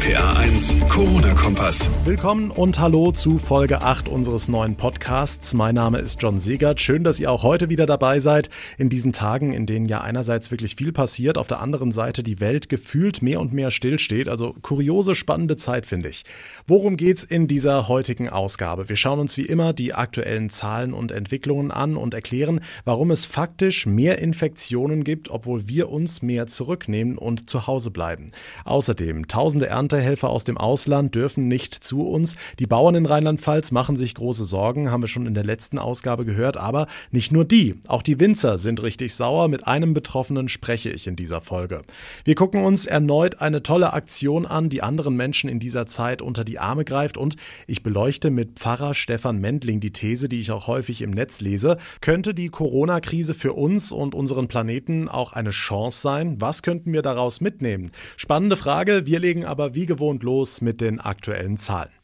RPA 1, Corona-Kompass. Willkommen und hallo zu Folge 8 unseres neuen Podcasts. Mein Name ist John Segert. Schön, dass ihr auch heute wieder dabei seid. In diesen Tagen, in denen ja einerseits wirklich viel passiert, auf der anderen Seite die Welt gefühlt mehr und mehr stillsteht. Also kuriose, spannende Zeit, finde ich. Worum geht's in dieser heutigen Ausgabe? Wir schauen uns wie immer die aktuellen Zahlen und Entwicklungen an und erklären, warum es faktisch mehr Infektionen gibt, obwohl wir uns mehr zurücknehmen und zu Hause bleiben. Außerdem, tausende Erntehelfer aus dem Ausland dürfen nicht zu uns. Die Bauern in Rheinland-Pfalz machen sich große Sorgen, haben wir schon in der letzten Ausgabe gehört. Aber nicht nur die, auch die Winzer sind richtig sauer. Mit einem Betroffenen spreche ich in dieser Folge. Wir gucken uns erneut eine tolle Aktion an, die anderen Menschen in dieser Zeit unter die Arme greift. Und ich beleuchte mit Pfarrer Stefan Mendling die These, die ich auch häufig im Netz lese. Könnte die Corona-Krise für uns und unseren Planeten auch eine Chance sein? Was könnten wir daraus mitnehmen? Spannende Frage. Wir legen aber wie gewohnt los mit den aktuellen Zahlen.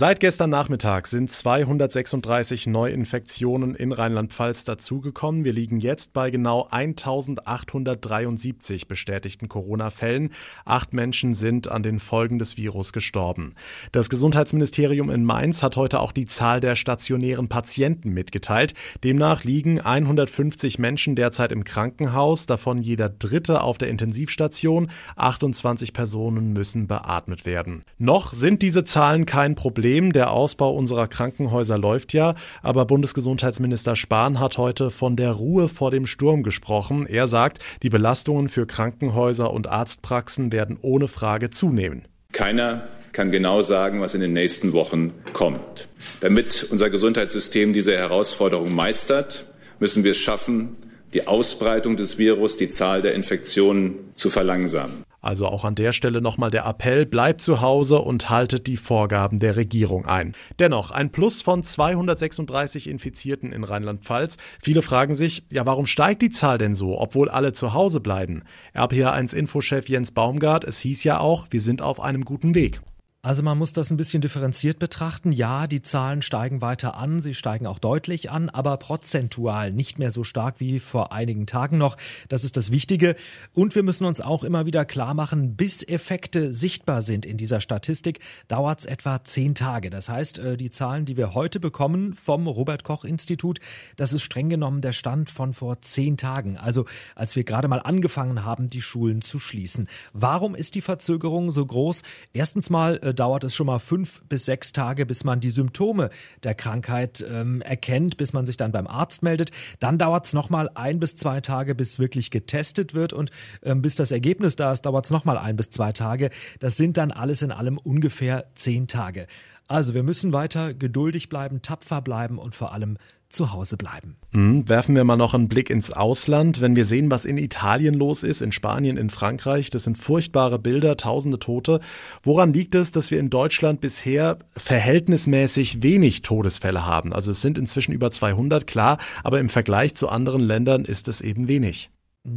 Seit gestern Nachmittag sind 236 Neuinfektionen in Rheinland-Pfalz dazugekommen. Wir liegen jetzt bei genau 1873 bestätigten Corona-Fällen. Acht Menschen sind an den Folgen des Virus gestorben. Das Gesundheitsministerium in Mainz hat heute auch die Zahl der stationären Patienten mitgeteilt. Demnach liegen 150 Menschen derzeit im Krankenhaus, davon jeder Dritte auf der Intensivstation. 28 Personen müssen beatmet werden. Noch sind diese Zahlen kein Problem. Problem. Der Ausbau unserer Krankenhäuser läuft ja, aber Bundesgesundheitsminister Spahn hat heute von der Ruhe vor dem Sturm gesprochen. Er sagt, die Belastungen für Krankenhäuser und Arztpraxen werden ohne Frage zunehmen. Keiner kann genau sagen, was in den nächsten Wochen kommt. Damit unser Gesundheitssystem diese Herausforderung meistert, müssen wir es schaffen, die Ausbreitung des Virus, die Zahl der Infektionen zu verlangsamen. Also auch an der Stelle nochmal der Appell, bleibt zu Hause und haltet die Vorgaben der Regierung ein. Dennoch ein Plus von 236 Infizierten in Rheinland-Pfalz. Viele fragen sich, ja, warum steigt die Zahl denn so, obwohl alle zu Hause bleiben? RPA1-Infochef Jens Baumgart, es hieß ja auch, wir sind auf einem guten Weg. Also man muss das ein bisschen differenziert betrachten. Ja, die Zahlen steigen weiter an, sie steigen auch deutlich an, aber prozentual nicht mehr so stark wie vor einigen Tagen noch. Das ist das Wichtige. Und wir müssen uns auch immer wieder klar machen, bis Effekte sichtbar sind in dieser Statistik, dauert es etwa zehn Tage. Das heißt, äh, die Zahlen, die wir heute bekommen vom Robert Koch Institut, das ist streng genommen der Stand von vor zehn Tagen. Also als wir gerade mal angefangen haben, die Schulen zu schließen. Warum ist die Verzögerung so groß? Erstens mal äh, dauert es schon mal fünf bis sechs Tage, bis man die Symptome der Krankheit ähm, erkennt, bis man sich dann beim Arzt meldet. Dann dauert es nochmal ein bis zwei Tage, bis wirklich getestet wird und ähm, bis das Ergebnis da ist, dauert es nochmal ein bis zwei Tage. Das sind dann alles in allem ungefähr zehn Tage. Also wir müssen weiter geduldig bleiben, tapfer bleiben und vor allem zu Hause bleiben. Mhm. Werfen wir mal noch einen Blick ins Ausland. Wenn wir sehen, was in Italien los ist, in Spanien, in Frankreich, das sind furchtbare Bilder, tausende Tote. Woran liegt es, dass wir in Deutschland bisher verhältnismäßig wenig Todesfälle haben? Also es sind inzwischen über 200, klar, aber im Vergleich zu anderen Ländern ist es eben wenig.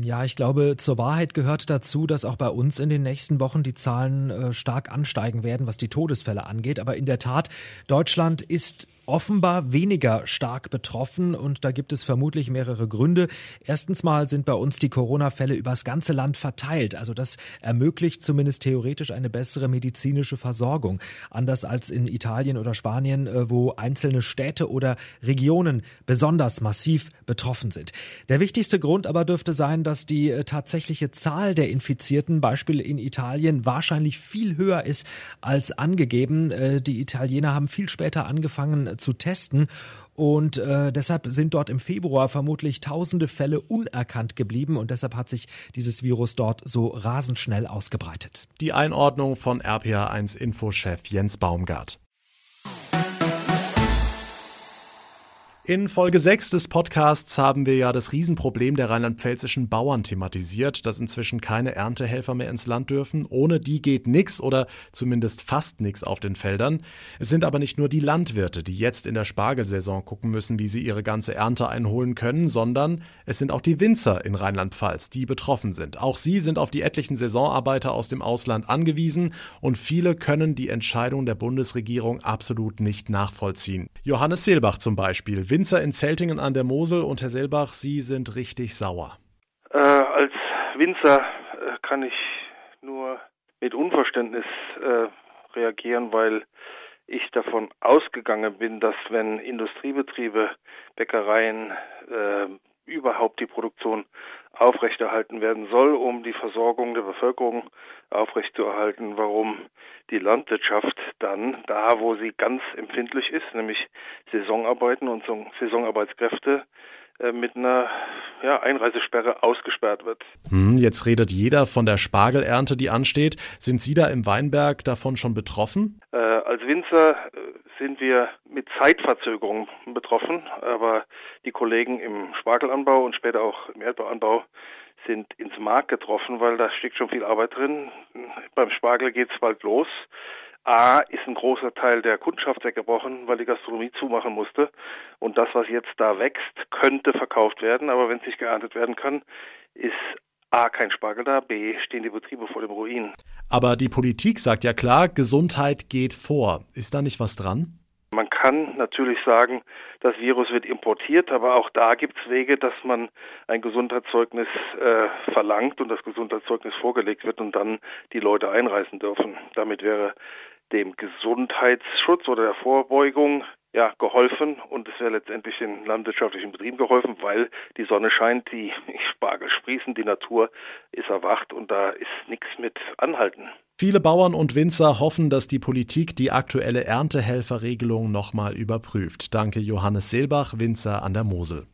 Ja, ich glaube, zur Wahrheit gehört dazu, dass auch bei uns in den nächsten Wochen die Zahlen äh, stark ansteigen werden, was die Todesfälle angeht. Aber in der Tat, Deutschland ist offenbar weniger stark betroffen und da gibt es vermutlich mehrere Gründe. Erstens mal sind bei uns die Corona-Fälle übers ganze Land verteilt. Also das ermöglicht zumindest theoretisch eine bessere medizinische Versorgung. Anders als in Italien oder Spanien, äh, wo einzelne Städte oder Regionen besonders massiv betroffen sind. Der wichtigste Grund aber dürfte sein, dass die äh, tatsächliche Zahl der Infizierten, Beispiel in Italien, wahrscheinlich viel höher ist als angegeben. Äh, die Italiener haben viel später angefangen zu testen. Und äh, deshalb sind dort im Februar vermutlich tausende Fälle unerkannt geblieben und deshalb hat sich dieses Virus dort so rasend schnell ausgebreitet. Die Einordnung von RPA1 Infochef Jens Baumgart. In Folge 6 des Podcasts haben wir ja das Riesenproblem der rheinland-pfälzischen Bauern thematisiert, dass inzwischen keine Erntehelfer mehr ins Land dürfen. Ohne die geht nichts oder zumindest fast nichts auf den Feldern. Es sind aber nicht nur die Landwirte, die jetzt in der Spargelsaison gucken müssen, wie sie ihre ganze Ernte einholen können, sondern es sind auch die Winzer in Rheinland-Pfalz, die betroffen sind. Auch sie sind auf die etlichen Saisonarbeiter aus dem Ausland angewiesen und viele können die Entscheidung der Bundesregierung absolut nicht nachvollziehen. Johannes Seelbach zum Beispiel Winzer in Zeltingen an der Mosel und Herr Selbach, Sie sind richtig sauer. Äh, als Winzer äh, kann ich nur mit Unverständnis äh, reagieren, weil ich davon ausgegangen bin, dass wenn Industriebetriebe, Bäckereien äh, überhaupt die Produktion aufrechterhalten werden soll, um die Versorgung der Bevölkerung aufrechtzuerhalten, warum die Landwirtschaft dann da, wo sie ganz empfindlich ist, nämlich Saisonarbeiten und Saisonarbeitskräfte, äh, mit einer ja, Einreisesperre ausgesperrt wird. Hm, jetzt redet jeder von der Spargelernte, die ansteht. Sind Sie da im Weinberg davon schon betroffen? Äh, als Winzer äh, sind wir mit Zeitverzögerung betroffen, aber die Kollegen im Spargelanbau und später auch im Erdbeeranbau sind ins Mark getroffen, weil da steckt schon viel Arbeit drin. Beim Spargel geht es bald los. A ist ein großer Teil der Kundschaft weggebrochen, weil die Gastronomie zumachen musste. Und das, was jetzt da wächst, könnte verkauft werden, aber wenn es nicht geerntet werden kann, ist A kein Spargel da, B stehen die Betriebe vor dem Ruin. Aber die Politik sagt ja klar, Gesundheit geht vor. Ist da nicht was dran? Man kann natürlich sagen, das Virus wird importiert, aber auch da gibt es Wege, dass man ein Gesundheitszeugnis äh, verlangt und das Gesundheitszeugnis vorgelegt wird und dann die Leute einreisen dürfen. Damit wäre dem Gesundheitsschutz oder der Vorbeugung ja, geholfen und es wäre letztendlich den landwirtschaftlichen Betrieben geholfen, weil die Sonne scheint, die Spargel sprießen, die Natur ist erwacht und da ist nichts mit anhalten. Viele Bauern und Winzer hoffen, dass die Politik die aktuelle Erntehelferregelung nochmal überprüft. Danke Johannes Seelbach, Winzer an der Mosel.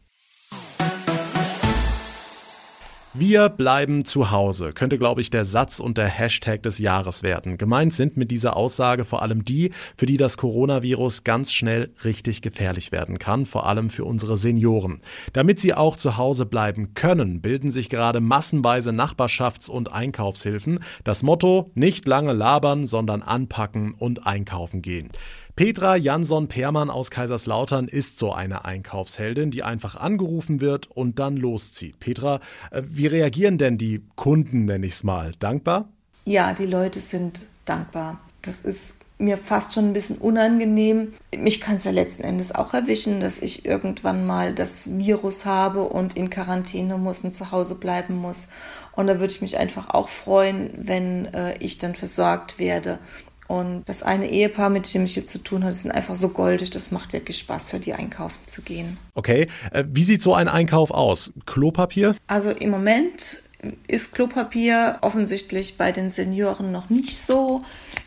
Wir bleiben zu Hause, könnte, glaube ich, der Satz und der Hashtag des Jahres werden. Gemeint sind mit dieser Aussage vor allem die, für die das Coronavirus ganz schnell richtig gefährlich werden kann, vor allem für unsere Senioren. Damit sie auch zu Hause bleiben können, bilden sich gerade massenweise Nachbarschafts- und Einkaufshilfen. Das Motto, nicht lange labern, sondern anpacken und einkaufen gehen. Petra Jansson Permann aus Kaiserslautern ist so eine Einkaufsheldin, die einfach angerufen wird und dann loszieht. Petra, äh, wie reagieren denn die Kunden, nenne ich es mal? Dankbar? Ja, die Leute sind dankbar. Das ist mir fast schon ein bisschen unangenehm. Mich kann es ja letzten Endes auch erwischen, dass ich irgendwann mal das Virus habe und in Quarantäne muss und zu Hause bleiben muss. Und da würde ich mich einfach auch freuen, wenn äh, ich dann versorgt werde. Und das eine Ehepaar, mit dem ich jetzt zu tun habe, sind einfach so goldig. Das macht wirklich Spaß, für die einkaufen zu gehen. Okay. Äh, wie sieht so ein Einkauf aus? Klopapier? Also im Moment ist Klopapier offensichtlich bei den Senioren noch nicht so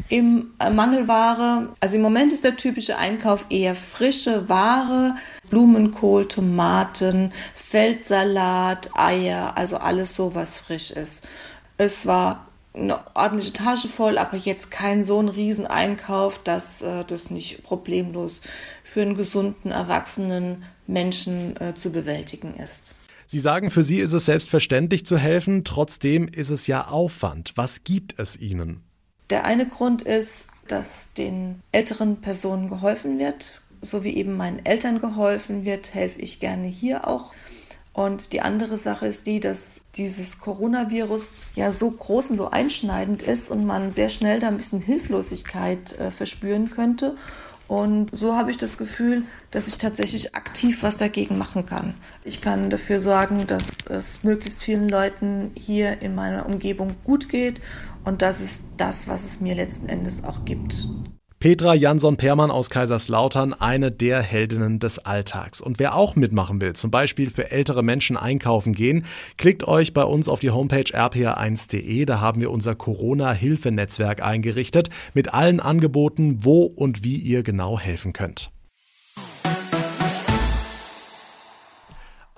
im äh, Mangelware. Also im Moment ist der typische Einkauf eher frische Ware, Blumenkohl, Tomaten, Feldsalat, Eier, also alles so, was frisch ist. Es war eine ordentliche Tasche voll, aber jetzt kein so ein Rieseneinkauf, dass äh, das nicht problemlos für einen gesunden, erwachsenen Menschen äh, zu bewältigen ist. Sie sagen, für Sie ist es selbstverständlich zu helfen, trotzdem ist es ja Aufwand. Was gibt es Ihnen? Der eine Grund ist, dass den älteren Personen geholfen wird, so wie eben meinen Eltern geholfen wird, helfe ich gerne hier auch und die andere Sache ist die, dass dieses Coronavirus ja so groß und so einschneidend ist und man sehr schnell da ein bisschen Hilflosigkeit äh, verspüren könnte. Und so habe ich das Gefühl, dass ich tatsächlich aktiv was dagegen machen kann. Ich kann dafür sorgen, dass es möglichst vielen Leuten hier in meiner Umgebung gut geht. Und das ist das, was es mir letzten Endes auch gibt. Petra Jansson-Permann aus Kaiserslautern, eine der Heldinnen des Alltags. Und wer auch mitmachen will, zum Beispiel für ältere Menschen einkaufen gehen, klickt euch bei uns auf die Homepage rpa1.de. Da haben wir unser Corona-Hilfenetzwerk eingerichtet mit allen Angeboten, wo und wie ihr genau helfen könnt.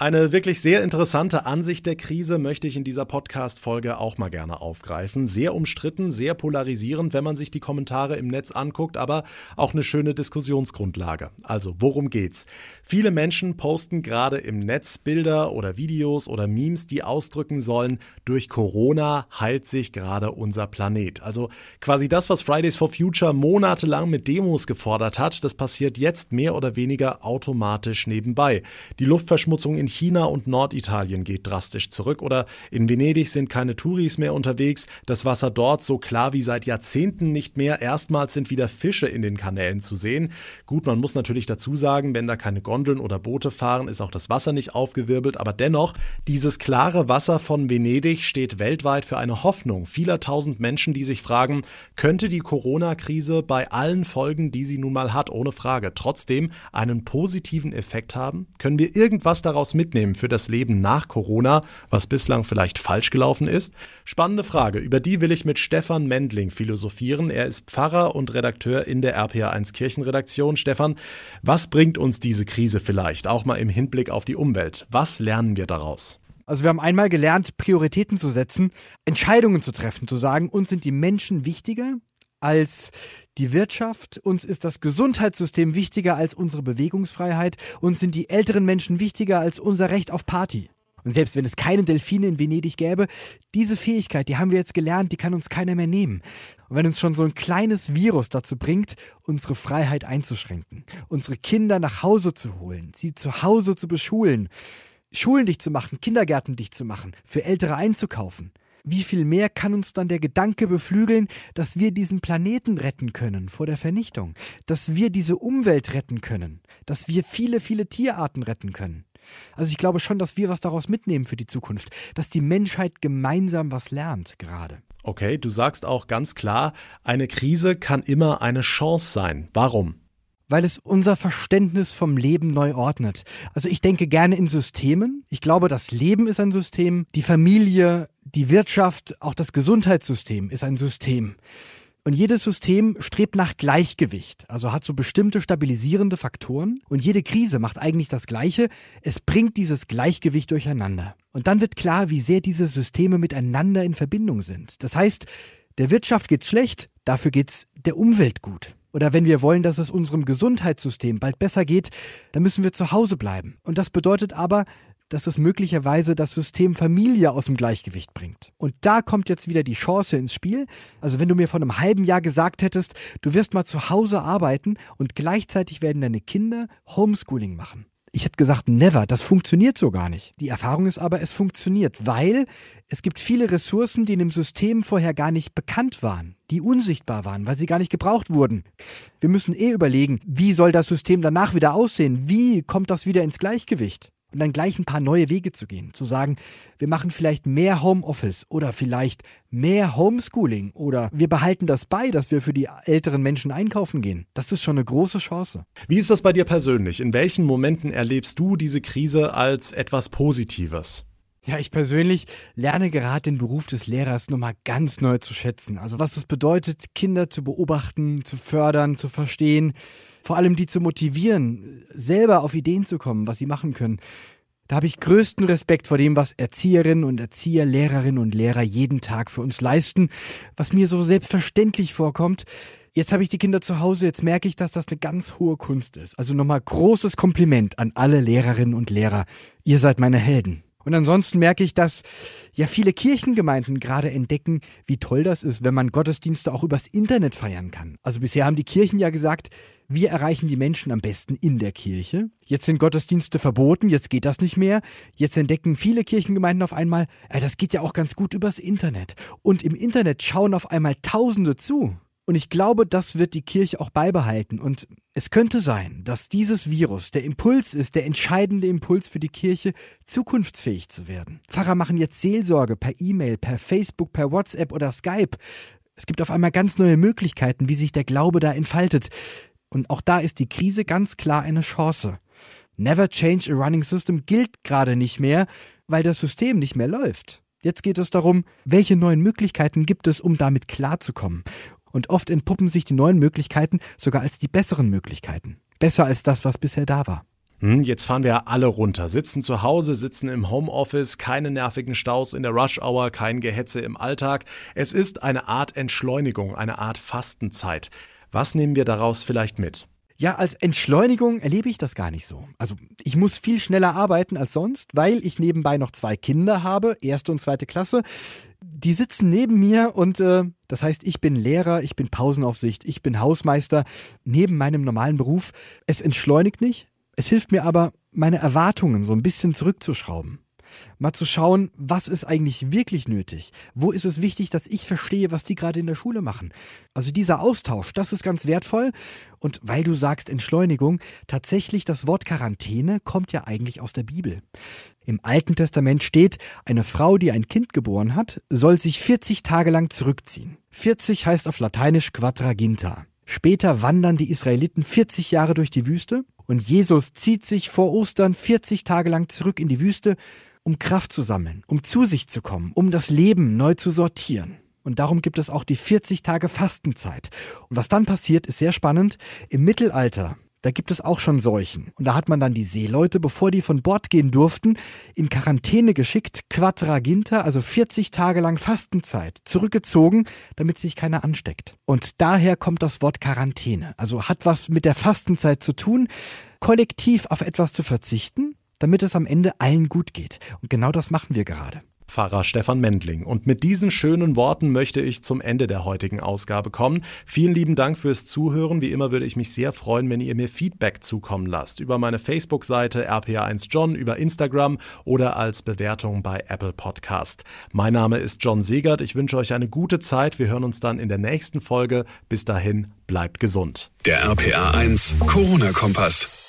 Eine wirklich sehr interessante Ansicht der Krise möchte ich in dieser Podcast-Folge auch mal gerne aufgreifen. Sehr umstritten, sehr polarisierend, wenn man sich die Kommentare im Netz anguckt, aber auch eine schöne Diskussionsgrundlage. Also, worum geht's? Viele Menschen posten gerade im Netz Bilder oder Videos oder Memes, die ausdrücken sollen, durch Corona heilt sich gerade unser Planet. Also quasi das, was Fridays for Future monatelang mit Demos gefordert hat, das passiert jetzt mehr oder weniger automatisch nebenbei. Die Luftverschmutzung in China und Norditalien geht drastisch zurück oder in Venedig sind keine Touris mehr unterwegs, das Wasser dort so klar wie seit Jahrzehnten nicht mehr. Erstmals sind wieder Fische in den Kanälen zu sehen. Gut, man muss natürlich dazu sagen, wenn da keine Gondeln oder Boote fahren, ist auch das Wasser nicht aufgewirbelt, aber dennoch, dieses klare Wasser von Venedig steht weltweit für eine Hoffnung vieler tausend Menschen, die sich fragen, könnte die Corona-Krise bei allen Folgen, die sie nun mal hat, ohne Frage, trotzdem einen positiven Effekt haben? Können wir irgendwas daraus mitnehmen für das Leben nach Corona, was bislang vielleicht falsch gelaufen ist? Spannende Frage, über die will ich mit Stefan Mendling philosophieren. Er ist Pfarrer und Redakteur in der RPA1 Kirchenredaktion. Stefan, was bringt uns diese Krise vielleicht, auch mal im Hinblick auf die Umwelt? Was lernen wir daraus? Also wir haben einmal gelernt, Prioritäten zu setzen, Entscheidungen zu treffen, zu sagen, uns sind die Menschen wichtiger als die Wirtschaft, uns ist das Gesundheitssystem wichtiger als unsere Bewegungsfreiheit, uns sind die älteren Menschen wichtiger als unser Recht auf Party. Und selbst wenn es keine Delfine in Venedig gäbe, diese Fähigkeit, die haben wir jetzt gelernt, die kann uns keiner mehr nehmen. Und wenn uns schon so ein kleines Virus dazu bringt, unsere Freiheit einzuschränken, unsere Kinder nach Hause zu holen, sie zu Hause zu beschulen, Schulen dicht zu machen, Kindergärten dicht zu machen, für Ältere einzukaufen, wie viel mehr kann uns dann der Gedanke beflügeln, dass wir diesen Planeten retten können vor der Vernichtung, dass wir diese Umwelt retten können, dass wir viele, viele Tierarten retten können. Also ich glaube schon, dass wir was daraus mitnehmen für die Zukunft, dass die Menschheit gemeinsam was lernt gerade. Okay, du sagst auch ganz klar, eine Krise kann immer eine Chance sein. Warum? weil es unser Verständnis vom Leben neu ordnet. Also ich denke gerne in Systemen. Ich glaube, das Leben ist ein System, die Familie, die Wirtschaft, auch das Gesundheitssystem ist ein System. Und jedes System strebt nach Gleichgewicht, also hat so bestimmte stabilisierende Faktoren. Und jede Krise macht eigentlich das Gleiche. Es bringt dieses Gleichgewicht durcheinander. Und dann wird klar, wie sehr diese Systeme miteinander in Verbindung sind. Das heißt, der Wirtschaft geht's schlecht, dafür geht's der Umwelt gut. Oder wenn wir wollen, dass es unserem Gesundheitssystem bald besser geht, dann müssen wir zu Hause bleiben. Und das bedeutet aber, dass es möglicherweise das System Familie aus dem Gleichgewicht bringt. Und da kommt jetzt wieder die Chance ins Spiel. Also wenn du mir vor einem halben Jahr gesagt hättest, du wirst mal zu Hause arbeiten und gleichzeitig werden deine Kinder Homeschooling machen. Ich hätte gesagt, never, das funktioniert so gar nicht. Die Erfahrung ist aber, es funktioniert, weil es gibt viele Ressourcen, die in dem System vorher gar nicht bekannt waren, die unsichtbar waren, weil sie gar nicht gebraucht wurden. Wir müssen eh überlegen, wie soll das System danach wieder aussehen? Wie kommt das wieder ins Gleichgewicht? Und dann gleich ein paar neue Wege zu gehen. Zu sagen, wir machen vielleicht mehr Homeoffice oder vielleicht mehr Homeschooling oder wir behalten das bei, dass wir für die älteren Menschen einkaufen gehen. Das ist schon eine große Chance. Wie ist das bei dir persönlich? In welchen Momenten erlebst du diese Krise als etwas Positives? Ja, ich persönlich lerne gerade den Beruf des Lehrers nochmal ganz neu zu schätzen. Also was es bedeutet, Kinder zu beobachten, zu fördern, zu verstehen, vor allem die zu motivieren, selber auf Ideen zu kommen, was sie machen können. Da habe ich größten Respekt vor dem, was Erzieherinnen und Erzieher, Lehrerinnen und Lehrer jeden Tag für uns leisten, was mir so selbstverständlich vorkommt. Jetzt habe ich die Kinder zu Hause, jetzt merke ich, dass das eine ganz hohe Kunst ist. Also nochmal großes Kompliment an alle Lehrerinnen und Lehrer. Ihr seid meine Helden. Und ansonsten merke ich, dass ja viele Kirchengemeinden gerade entdecken, wie toll das ist, wenn man Gottesdienste auch übers Internet feiern kann. Also bisher haben die Kirchen ja gesagt, wir erreichen die Menschen am besten in der Kirche. Jetzt sind Gottesdienste verboten, jetzt geht das nicht mehr. Jetzt entdecken viele Kirchengemeinden auf einmal, das geht ja auch ganz gut übers Internet. Und im Internet schauen auf einmal Tausende zu. Und ich glaube, das wird die Kirche auch beibehalten. Und es könnte sein, dass dieses Virus der Impuls ist, der entscheidende Impuls für die Kirche, zukunftsfähig zu werden. Pfarrer machen jetzt Seelsorge per E-Mail, per Facebook, per WhatsApp oder Skype. Es gibt auf einmal ganz neue Möglichkeiten, wie sich der Glaube da entfaltet. Und auch da ist die Krise ganz klar eine Chance. Never change a running system gilt gerade nicht mehr, weil das System nicht mehr läuft. Jetzt geht es darum, welche neuen Möglichkeiten gibt es, um damit klarzukommen. Und oft entpuppen sich die neuen Möglichkeiten sogar als die besseren Möglichkeiten. Besser als das, was bisher da war. Hm, jetzt fahren wir alle runter, sitzen zu Hause, sitzen im Homeoffice, keine nervigen Staus in der Rush-Hour, kein Gehetze im Alltag. Es ist eine Art Entschleunigung, eine Art Fastenzeit. Was nehmen wir daraus vielleicht mit? Ja, als Entschleunigung erlebe ich das gar nicht so. Also ich muss viel schneller arbeiten als sonst, weil ich nebenbei noch zwei Kinder habe, erste und zweite Klasse. Die sitzen neben mir und äh, das heißt, ich bin Lehrer, ich bin Pausenaufsicht, ich bin Hausmeister neben meinem normalen Beruf. Es entschleunigt nicht, es hilft mir aber, meine Erwartungen so ein bisschen zurückzuschrauben. Mal zu schauen, was ist eigentlich wirklich nötig? Wo ist es wichtig, dass ich verstehe, was die gerade in der Schule machen? Also dieser Austausch, das ist ganz wertvoll. Und weil du sagst Entschleunigung, tatsächlich das Wort Quarantäne kommt ja eigentlich aus der Bibel. Im Alten Testament steht, eine Frau, die ein Kind geboren hat, soll sich 40 Tage lang zurückziehen. 40 heißt auf Lateinisch Quadraginta. Später wandern die Israeliten 40 Jahre durch die Wüste und Jesus zieht sich vor Ostern 40 Tage lang zurück in die Wüste um Kraft zu sammeln, um zu sich zu kommen, um das Leben neu zu sortieren. Und darum gibt es auch die 40 Tage Fastenzeit. Und was dann passiert, ist sehr spannend. Im Mittelalter, da gibt es auch schon Seuchen. Und da hat man dann die Seeleute, bevor die von Bord gehen durften, in Quarantäne geschickt, Quadraginta, also 40 Tage lang Fastenzeit, zurückgezogen, damit sich keiner ansteckt. Und daher kommt das Wort Quarantäne. Also hat was mit der Fastenzeit zu tun, kollektiv auf etwas zu verzichten, damit es am Ende allen gut geht. Und genau das machen wir gerade. Pfarrer Stefan Mendling. Und mit diesen schönen Worten möchte ich zum Ende der heutigen Ausgabe kommen. Vielen lieben Dank fürs Zuhören. Wie immer würde ich mich sehr freuen, wenn ihr mir Feedback zukommen lasst. Über meine Facebook-Seite rpa1john, über Instagram oder als Bewertung bei Apple Podcast. Mein Name ist John Segert. Ich wünsche euch eine gute Zeit. Wir hören uns dann in der nächsten Folge. Bis dahin, bleibt gesund. Der RPA1 Corona-Kompass.